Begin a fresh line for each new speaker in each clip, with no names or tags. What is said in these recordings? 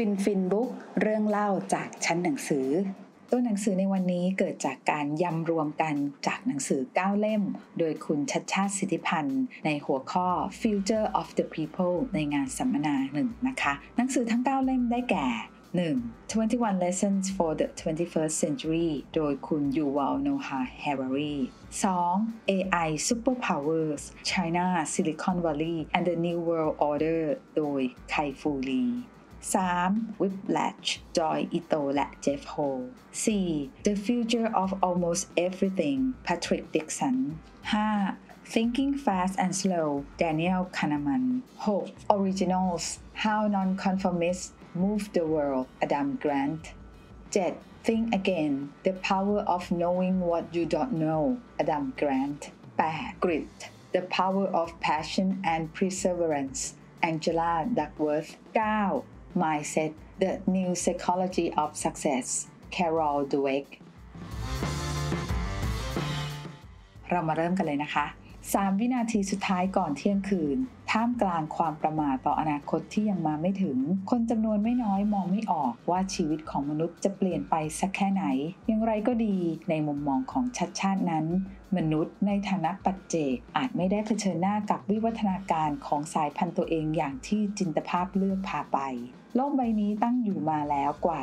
ฟินฟินบุ๊กเรื่องเล่าจากชั้นหนังสือ ตัวหนังสือในวันนี้เกิดจากการยำรวมกันจากหนังสือ 9 เล่ม โดยคุณชัชชาติสิทธิพันธุ์ ในหัวข้อ Future of the People ในงานสัมมนาหนึ่งนะคะ หนังสือทั้ง 9 เล่มได้แก่ 1. 21 Lessons for the 21st Century โดยคุณยูวัลโนอาห์แฮรารี 2. AI Superpowers China Silicon Valley and the New World Order โดยไคฟูลี 3. Whiplash Joy Ito และ Jeff Ho 4. The Future of Almost Everything Patrick Dixon 5. Thinking Fast and Slow Daniel Kahneman 6. Originals How Nonconformists Move the World Adam Grant 7. Think Again The Power of Knowing What You Don't Know Adam Grant 8. Grit The Power of Passion and Perseverance Angela Duckworth 9. Mindset The New Psychology of Success Carol Dweck เรามาเริ่มกันเลยนะคะ 3 วินาทีสุดท้ายก่อนเที่ยงคืน ท่ามกลางความประมาทต่ออนาคตที่ยังมาไม่ถึง คนจำนวนไม่น้อยมองไม่ออกว่าชีวิตของมนุษย์จะเปลี่ยนไปสักแค่ไหน อย่างไรก็ดีในมุมมองของชัดชาตินั้น มนุษย์ในฐานะปัจเจก อาจไม่ได้เผชิญหน้ากับวิวัฒนาการของสายพันธุ์ตัวเองอย่างที่จินตภาพเลือกพาไป โลกใบนี้ตั้งอยู่มาแล้วกว่า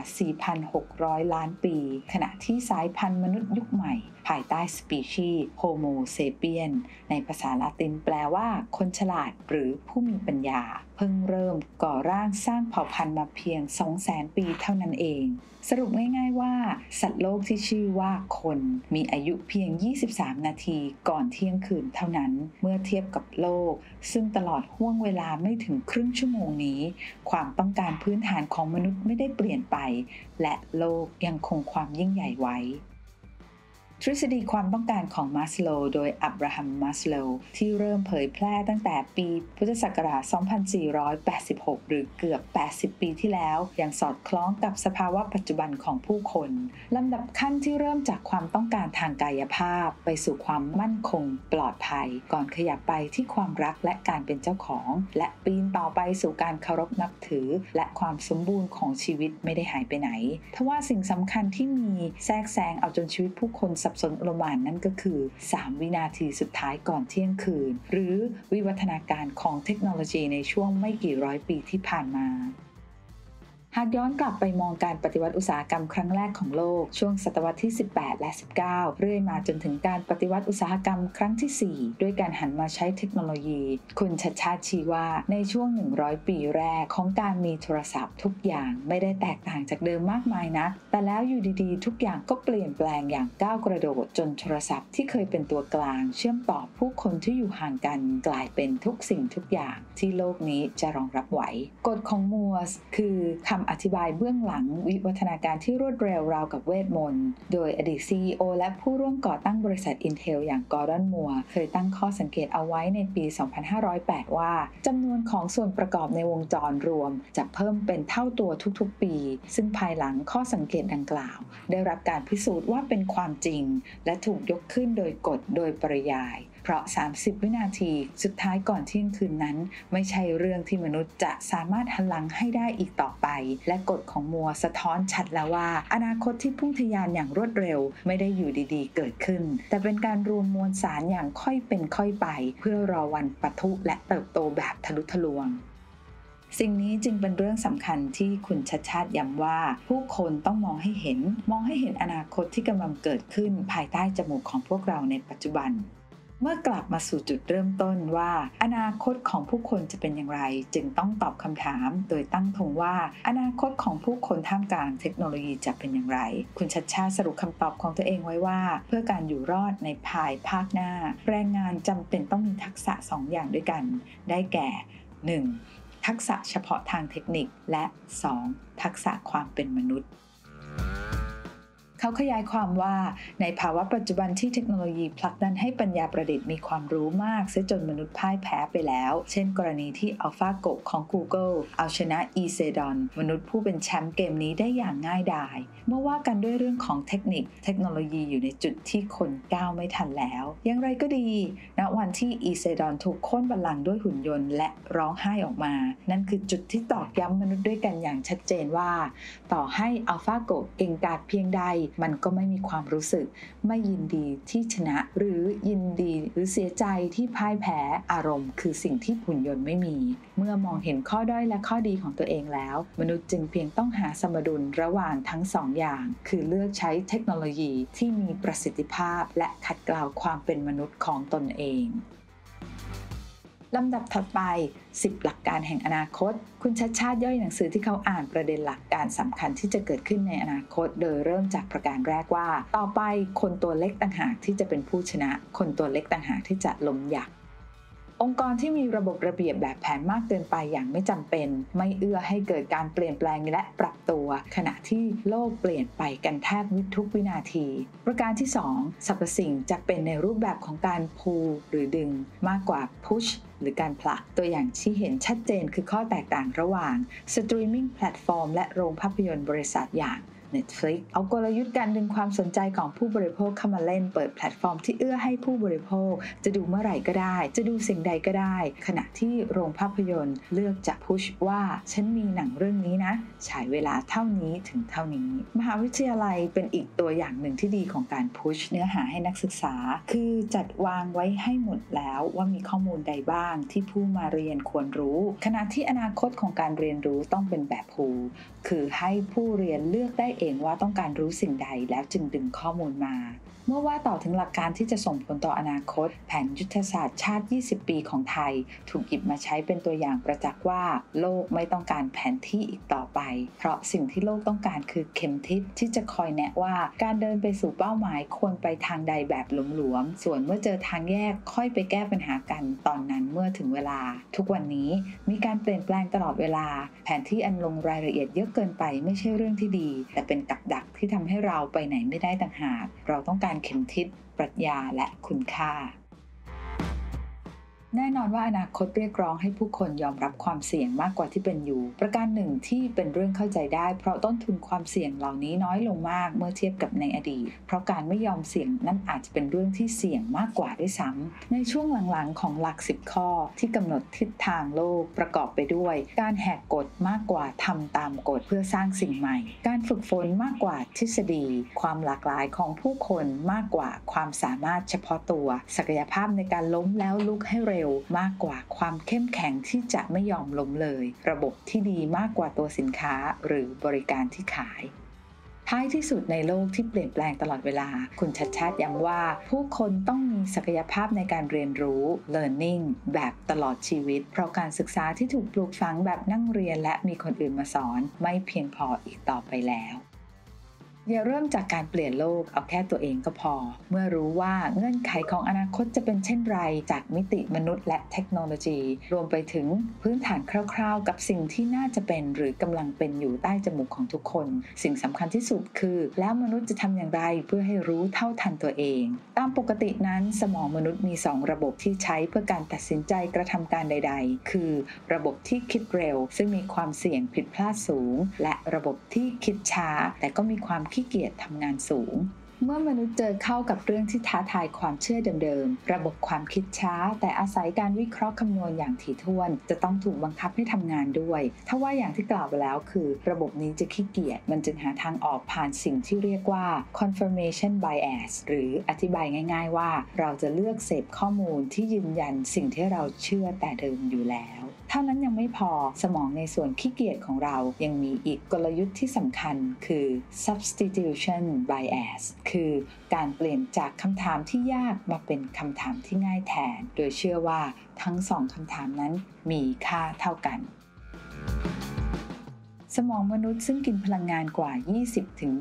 4,600 ล้านปี ขณะที่สายพันธุ์มนุษย์ยุคใหม่ ภายใต้สปีชีส์โฮโมเซเปียนในภาษาละตินแปลว่า คนฉลาดหรือผู้มีปัญญาเพิ่งเริ่มก่อร่างสร้างเผ่าพันธุ์มาเพียง 200,000 ปีเท่านั้นเอง สรุปง่ายๆว่า สัตว์โลกที่ชื่อว่าคนมีอายุเพียง 23 นาทีก่อนเที่ยงคืนเท่านั้น เมื่อเทียบกับโลก ซึ่งตลอดห่วงเวลาไม่ถึงครึ่งชั่วโมงนี้ ความต้องการพื้นฐานของมนุษย์ไม่ได้เปลี่ยนไป และโลกยังคงความยิ่งใหญ่ไว้ ทฤษฎีความต้องการของมัสโล โดยอับราฮัม มัสโล ที่เริ่มเผยแพร่ตั้งแต่ปีพุทธศักราช 2486 หรือเกือบ 80 ปีที่แล้วยังสอดคล้องกับสภาวะปัจจุบันของผู้คนลำดับขั้นที่เริ่มจากความต้องการทางกายภาพ ไปสู่ความมั่นคงปลอดภัย ก่อนขยับไปที่ความรักและการเป็นเจ้าของ และปีนต่อไปสู่การเคารพนับถือ และความสมบูรณ์ของชีวิตไม่ได้หายไปไหนทว่าสิ่งสำคัญที่มีแทรกแซงเอาจนชีวิตผู้คนสับสนโอลหมานนั่นก็คือ 3 วินาทีสุดท้ายก่อนเที่ยงคืน หรือวิวัฒนาการของเทคโนโลยีในช่วงไม่กี่ร้อยปีที่ผ่านมา หากย้อนกลับไปมองการปฏิวัติอุตสาหกรรมครั้งแรกของโลกช่วงศตวรรษที่ 18 และ 19 เรื่อยมาจนถึงการปฏิวัติอุตสาหกรรมครั้งที่ 4 ด้วยการหันมาใช้เทคโนโลยี คุณชัดชาติชี้ว่าในช่วง 100 ปีแรกของการมีโทรศัพท์ทุกอย่างไม่ได้แตกต่างจากเดิมมากมายนะแต่แล้วอยู่ดีๆ ทุกอย่างก็เปลี่ยนแปลงอย่างก้าวกระโดดจนโทรศัพท์ที่เคยเป็นตัวกลาง เชื่อมต่อผู้คนที่อยู่ห่างกันกลายเป็นทุกสิ่งทุกอย่างที่โลกนี้จะรองรับไหวกฎของมัวส์คือคำอธิบายเบื้องหลังวิวัฒนาการที่รวดเร็วราวกับเวทมนต์โดยอดีต CEO และผู้ร่วมก่อตั้งบริษัท Intel อย่างกอร์ดอนมัวเคยตั้งข้อสังเกตเอาไว้ในปี 2508 ว่าจำนวนของส่วนประกอบในวงจรรวม จะเพิ่มเป็นเท่าตัวทุกๆ ปี ซึ่งภายหลังข้อสังเกตดังกล่าว ได้รับการพิสูจน์ว่าเป็นความจริง และถูกยกขึ้นโดยกฎโดยปริยาย เพราะ 30 วินาที สุดท้ายก่อนเที่ยงคืนนั้น ไม่ใช่เรื่องที่มนุษย์จะสามารถหันหลังให้ได้อีกต่อไป และกฎของมัวสะท้อนชัดแล้วว่า อนาคตที่พุ่งทะยานอย่างรวดเร็ว ไม่ได้อยู่ดีๆ เกิดขึ้น แต่เป็นการรวมมวลสารอย่างค่อยเป็นค่อยไป เพื่อรอวันปะทุและเติบโตแบบทะลุทะลวงสิ่งนี้จึงเป็นเรื่องสำคัญที่คุณชัดชาติย้ำว่า ผู้คนต้องมองให้เห็น มองให้เห็นอนาคตที่กำลังเกิดขึ้นภายใต้จมูกของพวกเราในปัจจุบัน เมื่อกลับมาสู่จุดเริ่มต้นว่า อนาคตของผู้คนจะเป็นอย่างไร จึงต้องตอบคำถาม โดยตั้งธงว่า อนาคตของผู้คนท่ามกลางเทคโนโลยีจะเป็นอย่างไร คุณชัดชาติสรุปคำตอบของตัวเองไว้ว่า เพื่อการอยู่รอดในภายภาคหน้า แรงงานจำเป็นต้องมีทักษะ 2 อย่างด้วยกัน ได้แก่ 1. ทักษะเฉพาะทางเทคนิคและ 2. ทักษะความเป็นมนุษย์ เขาขยายความว่าในภาวะปัจจุบันที่เทคโนโลยีผลักดันให้ปัญญาประดิษฐ์มีความรู้มากเสียจนมนุษย์พ่ายแพ้ไปแล้ว เช่นกรณีที่ AlphaGo ของ Google เอาชนะ e s e d o n มนุษย์ผู้เป็นแชมป์เกมนี้ได้อย่างง่ายดาย เมื่อว่ากันด้วยเรื่องของเทคนิค เทคโนโลยีอยู่ในจุดที่คนก้าวไม่ทันแล้ว อย่างไรก็ดี ณ วันที่ e s e d o n ถูกโค่นบัลลังก์ด้วยหุ่นยนต์และร้องไห้ออกมา นั่นคือจุดที่ตอกย้ำมนุษย์ด้วยกันอย่างชัดเจนว่า ต่อให้ AlphaGo เก่งกาจเพียงใดมันก็ไม่มีความรู้สึก ไม่ยินดีที่ชนะ หรือยินดีหรือเสียใจที่พ่ายแพ้อารมณ์ คือสิ่งที่หุ่นยนต์ไม่มี เมื่อมองเห็นข้อด้อยและข้อดีของตัวเองแล้ว มนุษย์จึงเพียงต้องหาสมดุลระหว่างทั้งสองอย่าง คือเลือกใช้เทคโนโลยีที่มีประสิทธิภาพ และขัดเกลาความเป็นมนุษย์ของตนเอง ลำดับถัดไป 10 หลักการแห่งอนาคต คุณชัดชาติย่อยหนังสือที่เขาอ่านประเด็นหลักการสำคัญที่จะเกิดขึ้นในอนาคต โดยเริ่มจากประการแรกว่า ต่อไปคนตัวเล็กต่างหากที่จะเป็นผู้ชนะ คนตัวเล็กต่างหากที่จะล้มยักษ์ องค์กรที่มีระบบระเบียบแบบแผนมากเกินไปอย่างไม่จำเป็น ไม่เอื้อให้เกิดการเปลี่ยนแปลงและปรับตัว ขณะที่โลกเปลี่ยนไปกันแทบทุกวินาที ประการที่ 2สรรพสิ่งจะเป็นในรูปแบบของการ pull หรือดึงมากกว่า push หรือการผลักตัวอย่างที่เห็นชัดเจนคือข้อแตกต่างระหว่าง streaming platform และโรงภาพยนตร์บริษัทอย่าง Netflix เอากลยุทธ์การดึงความสนใจของผู้บริโภคเข้ามาเล่นเปิดแพลตฟอร์มที่เอื้อให้ผู้บริโภค จะดูเมื่อไหร่ก็ได้ จะดูสิ่งใดก็ได้ ขณะที่โรงภาพยนตร์เลือกจะ push ว่า ฉันมีหนังเรื่องนี้นะ ฉายเวลาเท่านี้ถึงเท่านี้ มหาวิทยาลัยเป็นอีกตัวอย่างหนึ่งที่ดีของการพุชเนื้อหาให้นักศึกษา คือจัดวางไว้ให้หมดแล้วว่ามีข้อมูลใดบ้างที่ผู้มาเรียนควรรู้ ขณะที่อนาคตของการเรียนรู้ต้องเป็นแบบพูคือให้ผู้เรียนเลือกได้เองว่าต้องการรู้สิ่งใดแล้วจึงดึงข้อมูลมา เมื่อว่าต่อถึงหลักการที่จะส่งผลต่ออนาคต แผนยุทธศาสตร์ชาติ 20 ปีของไทย ถูกหยิบมาใช้เป็นตัวอย่างประจักษ์ว่า โลกไม่ต้องการแผนที่อีกต่อไป เพราะสิ่งที่โลกต้องการคือเข็มทิศที่จะคอยแนะว่าการเดินไปสู่เป้าหมายควรไปทางใดแบบหลวมๆส่วนเมื่อเจอทางแยกค่อยไปแก้ปัญหากันตอนนั้นเมื่อถึงเวลา ทุกวันนี้มีการเปลี่ยนแปลงตลอดเวลา แผนที่อันลงรายละเอียดเยอะเกินไปไม่ใช่เรื่องที่ดี แต่เป็นกับดักที่ทำให้เราไปไหนไม่ได้ต่างหากเราต้องการเข็มทิศปรัชญาและคุณค่า แน่นอนว่าอนาคตเรียกร้องให้ผู้คนยอมรับความเสี่ยงมากกว่าที่เป็นอยู่ ประการหนึ่งที่เป็นเรื่องเข้าใจได้ เพราะต้นทุนความเสี่ยงเหล่านี้น้อยลงมากเมื่อเทียบกับในอดีต เพราะการไม่ยอมเสี่ยงนั่นอาจจะเป็นเรื่องที่เสี่ยงมากกว่าด้วยซ้ำในช่วงหลังๆ ของหลัก 10 ข้อที่กำหนดทิศทางโลกประกอบไปด้วย การแหกกฎมากกว่าทำตามกฎเพื่อสร้างสิ่งใหม่ การฝึกฝนมากกว่าทฤษฎี ความหลากหลายของผู้คนมากกว่าความสามารถเฉพาะตัว ศักยภาพในการล้มแล้วลุกให้เร็วมากกว่าความเข้มแข็งที่จะไม่ยอมล้มเลย ระบบที่ดีมากกว่าตัวสินค้าหรือบริการที่ขายท้ายที่สุดในโลกที่เปลี่ยนแปลงตลอดเวลา คุณชัดชาติย้ำว่า ผู้คนต้องมีศักยภาพในการเรียนรู้ learning แบบตลอดชีวิต เพราะการศึกษาที่ถูกปลูกฝังแบบนั่งเรียนและมีคนอื่นมาสอน ไม่เพียงพออีกต่อไปแล้ว อย่าเริ่มจากการเปลี่ยนโลกเอาแค่ตัวเองก็พอ เมื่อรู้ว่าเงื่อนไขของอนาคตจะเป็นเช่นไรจากมิติมนุษย์และเทคโนโลยี รวมไปถึงพื้นฐานคร่าวๆ กับสิ่งที่น่าจะเป็นหรือกำลังเป็นอยู่ใต้จมูกของทุกคน สิ่งสำคัญที่สุดคือ แล้วมนุษย์จะทำอย่างไรเพื่อให้รู้เท่าทันตัวเอง ตามปกตินั้นสมองมนุษย์มี 2 ระบบที่ใช้เพื่อการตัดสินใจกระทำการใด ๆ คือ ระบบที่คิดเร็ว ซึ่งมีความเสี่ยงผิดพลาดสูง และระบบที่คิดช้า แต่ก็มีความขี้เกียจทำงานสูง เมื่อมนุษย์เจอเข้ากับเรื่องที่ท้าทายความเชื่อเดิมๆ ระบบความคิดช้า แต่อาศัยการวิเคราะห์คำนวณอย่างถี่ถ้วน จะต้องถูกบังคับให้ทำงานด้วย ถ้าว่าอย่างที่กล่าวไปแล้วคือ ระบบนี้จะขี้เกียจมันจึงหาทางออกผ่านสิ่งที่เรียกว่า confirmation bias หรืออธิบายง่าย ๆ ว่า เราจะเลือกเสพข้อมูลที่ยืนยันสิ่งที่เราเชื่อแต่เดิมอยู่แล้ว ท่านั้นยังไม่พอสมองในส่วนขี้เกียจของเรายังมีอีกกลยุทธ์ที่สำคัญคือ substitution bias คือการเปลี่ยนจากคำถามที่ยากมาเป็นคำถามที่ง่ายแทน โดยเชื่อว่าทั้งสองคำถามนั้นมีค่าเท่ากัน สมองมนุษย์ซึ่งกินพลังงานกว่า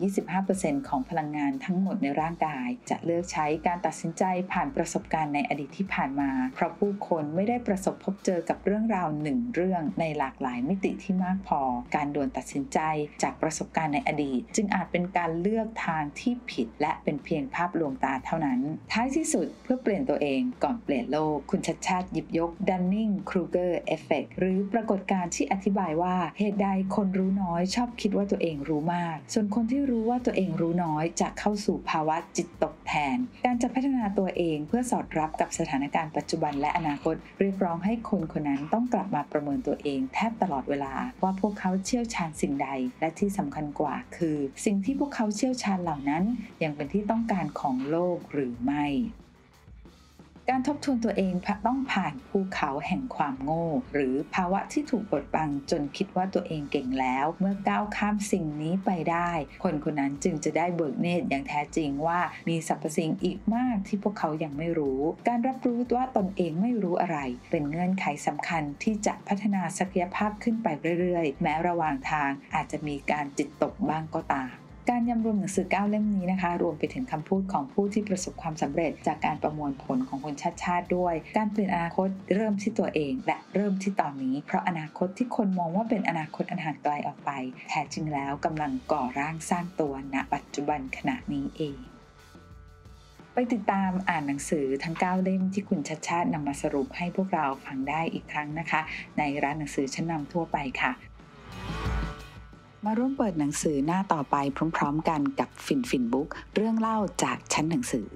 20-25%ของพลังงานทั้งหมดในร่างกาย จะเลือกใช้การตัดสินใจผ่านประสบการณ์ในอดีตที่ผ่านมา เพราะผู้คนไม่ได้ประสบพบเจอกับเรื่องราวหนึ่งเรื่องในหลากหลายมิติที่มากพอ การด่วนตัดสินใจจากประสบการณ์ในอดีต จึงอาจเป็นการเลือกทางที่ผิด และเป็นเพียงภาพลวงตาเท่านั้น ท้ายที่สุดเพื่อเปลี่ยนตัวเองก่อนเปลี่ยนโลก คุณชัดชาติหยิบยก Dunning-Kruger Effect หรือปรากฏการณ์ที่อธิบายว่าเหตุใดคนรูู้้น้อย ชอบคิดว่าตัวเองรู้มาก ส่วนคนที่รู้ว่าตัวเองรู้น้อยจะเข้าสู่ภาวะจิตตกแทน การจะพัฒนาตัวเองเพื่อสอดรับกับสถานการณ์ปัจจุบันและอนาคต เรียกร้องให้คนคนนั้นต้องกลับมาประเมินตัวเองแทบตลอดเวลา ว่าพวกเขาเชี่ยวชาญสิ่งใด และที่สำคัญกว่าคือ สิ่งที่พวกเขาเชี่ยวชาญเหล่านั้น ยังเป็นที่ต้องการของโลกหรือไม่ การทบทวนตัวเองต้องผ่านภูเขาแห่งความโง่ หรือภาวะที่ถูกบดบังจนคิดว่าตัวเองเก่งแล้ว เมื่อก้าวข้ามสิ่งนี้ไปได้ คนคนนั้นจึงจะได้เบิกเนตรอย่างแท้จริงว่ามีสรรพสิ่งอีกมากที่พวกเขายังไม่รู้ การรับรู้ว่าตนเองไม่รู้อะไร เป็นเงื่อนไขสำคัญที่จะพัฒนาศักยภาพขึ้นไปเรื่อยๆ แม้ระหว่างทางอาจจะมีการจิตตกบ้างก็ตาม การยำรวมหนังสือ9เล่มนี้นะคะ รวมไปถึงคำพูดของผู้ที่ประสบความสำเร็จ จากการประมวลผลของคนชาติชาติด้วย การเปลี่ยนอนาคตเริ่มที่ตัวเอง และเริ่มที่ตอนนี้ เพราะอนาคตที่คนมองว่าเป็นอนาคตอันห่างไกลออกไป แท้จริงแล้วกำลังก่อร่างสร้างตัวณปัจจุบันขณะนี้เองไปติดตามอ่านหนังสือทั้ง 9 เล่มที่คุณชัชชาตินำมาสรุปให้พวกเราฟังได้อีกครั้งนะคะ ในร้านหนังสือชั้นนำทั่วไปค่ะ มาร่วมเปิดหนังสือหน้าต่อไปพร้อม ๆ กันกับฟินฟินบุ๊กเรื่องเล่าจากชั้นหนังสือ